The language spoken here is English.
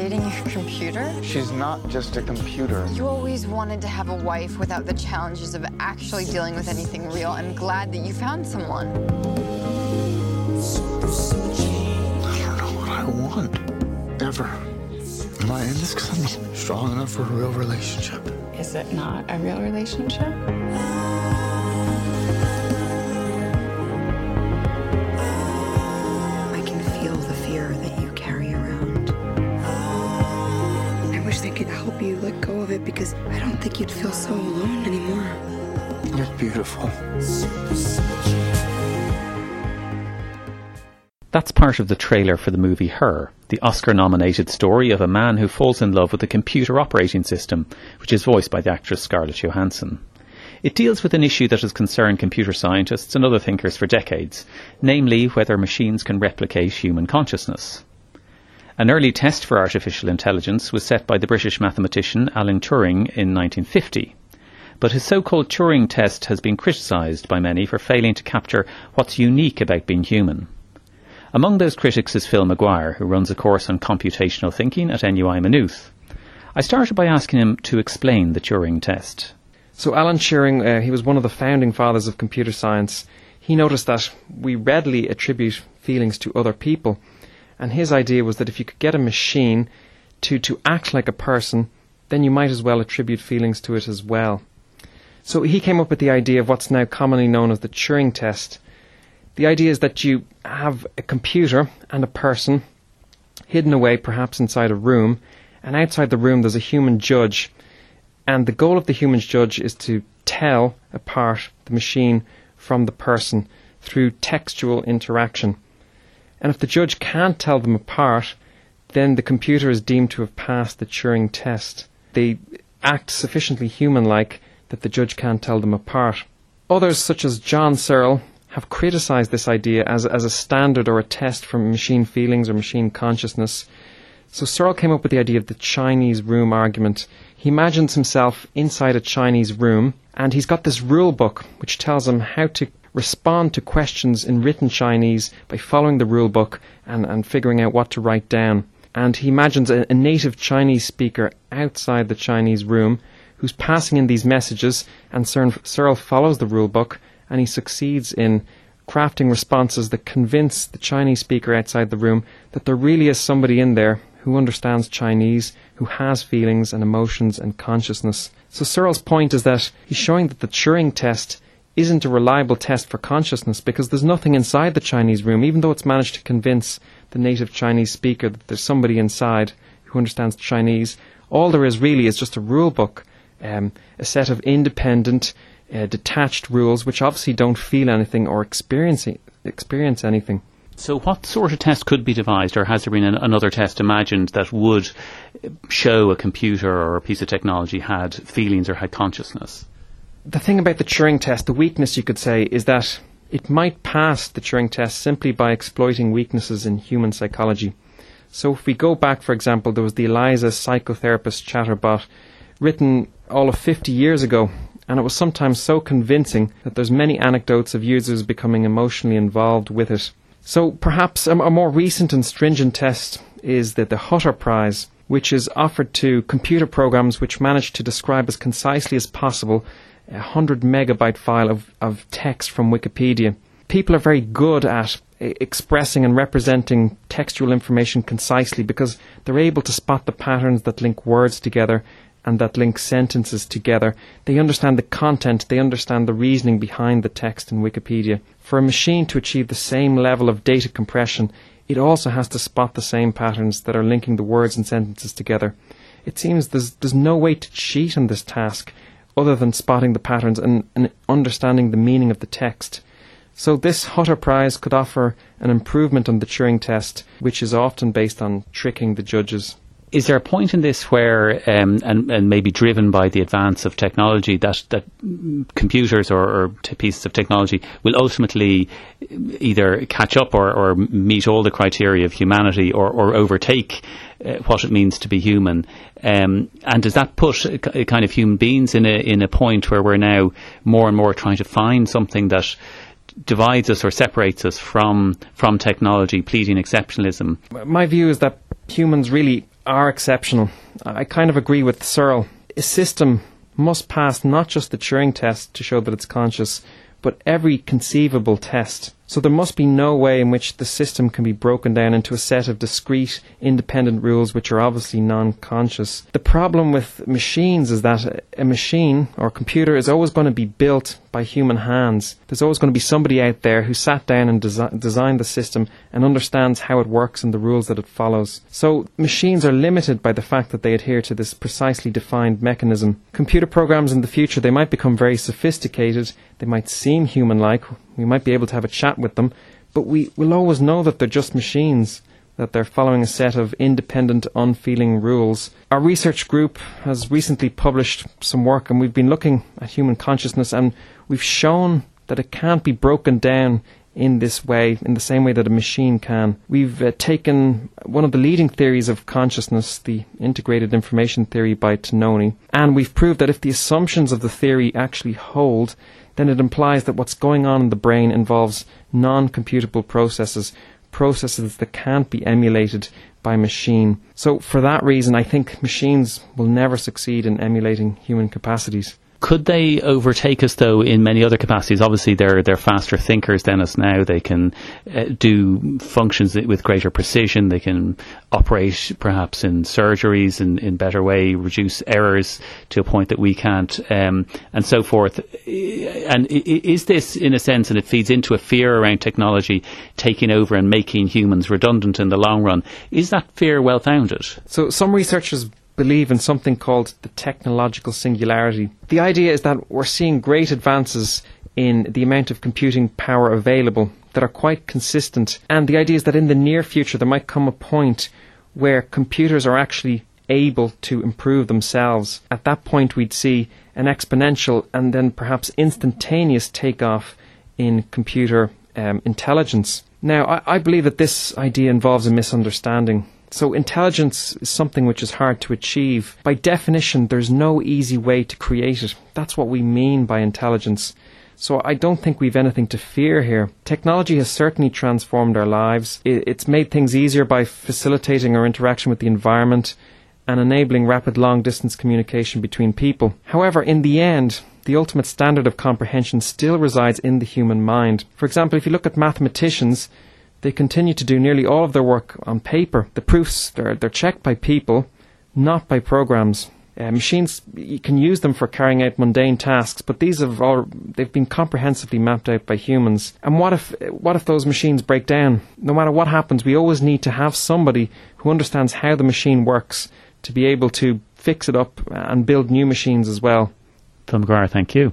Dating your computer? She's not just a computer. You always wanted to have a wife without the challenges of actually dealing with anything real. I'm glad that you found someone. I don't know what I want. Ever. Am I in this because I'm not strong enough for a real relationship? Is it not a real relationship? Go of it because I don't think you'd feel so alone anymore. You're beautiful. That's part of the trailer for the movie Her, the Oscar nominated story of a man who falls in love with a computer operating system, which is voiced by the actress Scarlett Johansson. It deals with an issue that has concerned computer scientists and other thinkers for decades, namely whether machines can replicate human consciousness. An early test for artificial intelligence was set by the British mathematician Alan Turing in 1950. But his so-called Turing test has been criticised by many for failing to capture what's unique about being human. Among those critics is Phil Maguire, who runs a course on computational thinking at NUI Maynooth. I started by asking him to explain the Turing test. So Alan Turing, uh, he was one of the founding fathers of computer science. He noticed that we readily attribute feelings to other people, and his idea was that if you could get a machine to, to act like a person, then you might as well attribute feelings to it as well. So he came up with the idea of what's now commonly known as the Turing test. The idea is that you have a computer and a person hidden away perhaps inside a room, and outside the room there's a human judge. And the goal of the human judge is to tell apart the machine from the person through textual interaction. And if the judge can't tell them apart, then the computer is deemed to have passed the Turing test. They act sufficiently human like that the judge can't tell them apart. Others, such as John Searle, have criticized this idea as, as a standard or a test for machine feelings or machine consciousness. So Searle came up with the idea of the Chinese room argument. He imagines himself inside a Chinese room, and he's got this rule book which tells him how to respond to questions in written Chinese by following the rule book and, and figuring out what to write down. And he imagines a, a native Chinese speaker outside the Chinese room who's passing in these messages, and Searle follows the rule book and he succeeds in crafting responses that convince the Chinese speaker outside the room that there really is somebody in there who understands Chinese, who has feelings and emotions and consciousness. So Searle's point is that he's showing that the Turing test isn't a reliable test for consciousness because there's nothing inside the Chinese room, even though it's managed to convince the native Chinese speaker that there's somebody inside who understands Chinese. All there is really is just a rule book, um, a set of independent, uh, detached rules which obviously don't feel anything or experience experience anything. So, what sort of test could be devised, or has there been an, another test imagined that would show a computer or a piece of technology had feelings or had consciousness? The thing about the Turing test, the weakness you could say, is that it might pass the Turing test simply by exploiting weaknesses in human psychology. So, if we go back, for example, there was the Eliza psychotherapist chatterbot written all of 50 years ago and it was sometimes so convincing that there's many anecdotes of users becoming emotionally involved with it. So perhaps a, a more recent and stringent test is the, the Hutter Prize, which is offered to computer programs which manage to describe as concisely as possible 100 megabyte file of, of text from Wikipedia. People are very good at expressing and representing textual information concisely because they're able to spot the patterns that link words together and that link sentences together. They understand the content, they understand the reasoning behind the text in Wikipedia. For a machine to achieve the same level of data compression, it also has to spot the same patterns that are linking the words and sentences together. It seems there's, there's no way to cheat on this task other than spotting the patterns and, and understanding the meaning of the text. So this Hutter Prize could offer an improvement on the Turing test, which is often based on tricking the judges is there a point in this where, um, and, and maybe driven by the advance of technology, that, that computers or, or pieces of technology will ultimately either catch up or, or meet all the criteria of humanity or, or overtake uh, what it means to be human? Um, and does that put a, a kind of human beings in a, in a point where we're now more and more trying to find something that divides us or separates us from from technology, pleading exceptionalism. My view is that humans really are exceptional. I kind of agree with Searle. A system must pass not just the Turing test to show that it's conscious, but every conceivable test. So there must be no way in which the system can be broken down into a set of discrete, independent rules which are obviously non-conscious. The problem with machines is that a machine or computer is always going to be built by human hands. There's always going to be somebody out there who sat down and desi- designed the system and understands how it works and the rules that it follows. So machines are limited by the fact that they adhere to this precisely defined mechanism. Computer programs in the future, they might become very sophisticated, they might seem human-like, we might be able to have a chat with them, but we will always know that they're just machines that they're following a set of independent, unfeeling rules. Our research group has recently published some work, and we've been looking at human consciousness, and we've shown that it can't be broken down in this way, in the same way that a machine can. We've uh, taken one of the leading theories of consciousness, the integrated information theory by Tononi, and we've proved that if the assumptions of the theory actually hold, then it implies that what's going on in the brain involves non computable processes processes that can't be emulated by machine. So for that reason, I think machines will never succeed in emulating human capacities. Could they overtake us though in many other capacities? Obviously, they're they're faster thinkers than us now. They can uh, do functions with greater precision. They can operate perhaps in surgeries in in better way, reduce errors to a point that we can't, um, and so forth. And is this, in a sense, and it feeds into a fear around technology taking over and making humans redundant in the long run? Is that fear well founded? So some researchers believe in something called the technological singularity. The idea is that we're seeing great advances in the amount of computing power available that are quite consistent. And the idea is that in the near future, there might come a point where computers are actually able to improve themselves. At that point, we'd see an exponential and then perhaps instantaneous takeoff in computer um, intelligence. Now, I, I believe that this idea involves a misunderstanding. So intelligence is something which is hard to achieve. By definition, there's no easy way to create it. That's what we mean by intelligence. So I don't think we've anything to fear here. Technology has certainly transformed our lives. It's made things easier by facilitating our interaction with the environment and enabling rapid long distance communication between people. However, in the end, the ultimate standard of comprehension still resides in the human mind. For example, if you look at mathematicians, they continue to do nearly all of their work on paper. The proofs, they're, they're checked by people, not by programs. Uh, machines, you can use them for carrying out mundane tasks, but these have all, they've been comprehensively mapped out by humans. And what if, what if those machines break down? No matter what happens, we always need to have somebody who understands how the machine works to be able to fix it up and build new machines as well. Tom Maguire, thank you.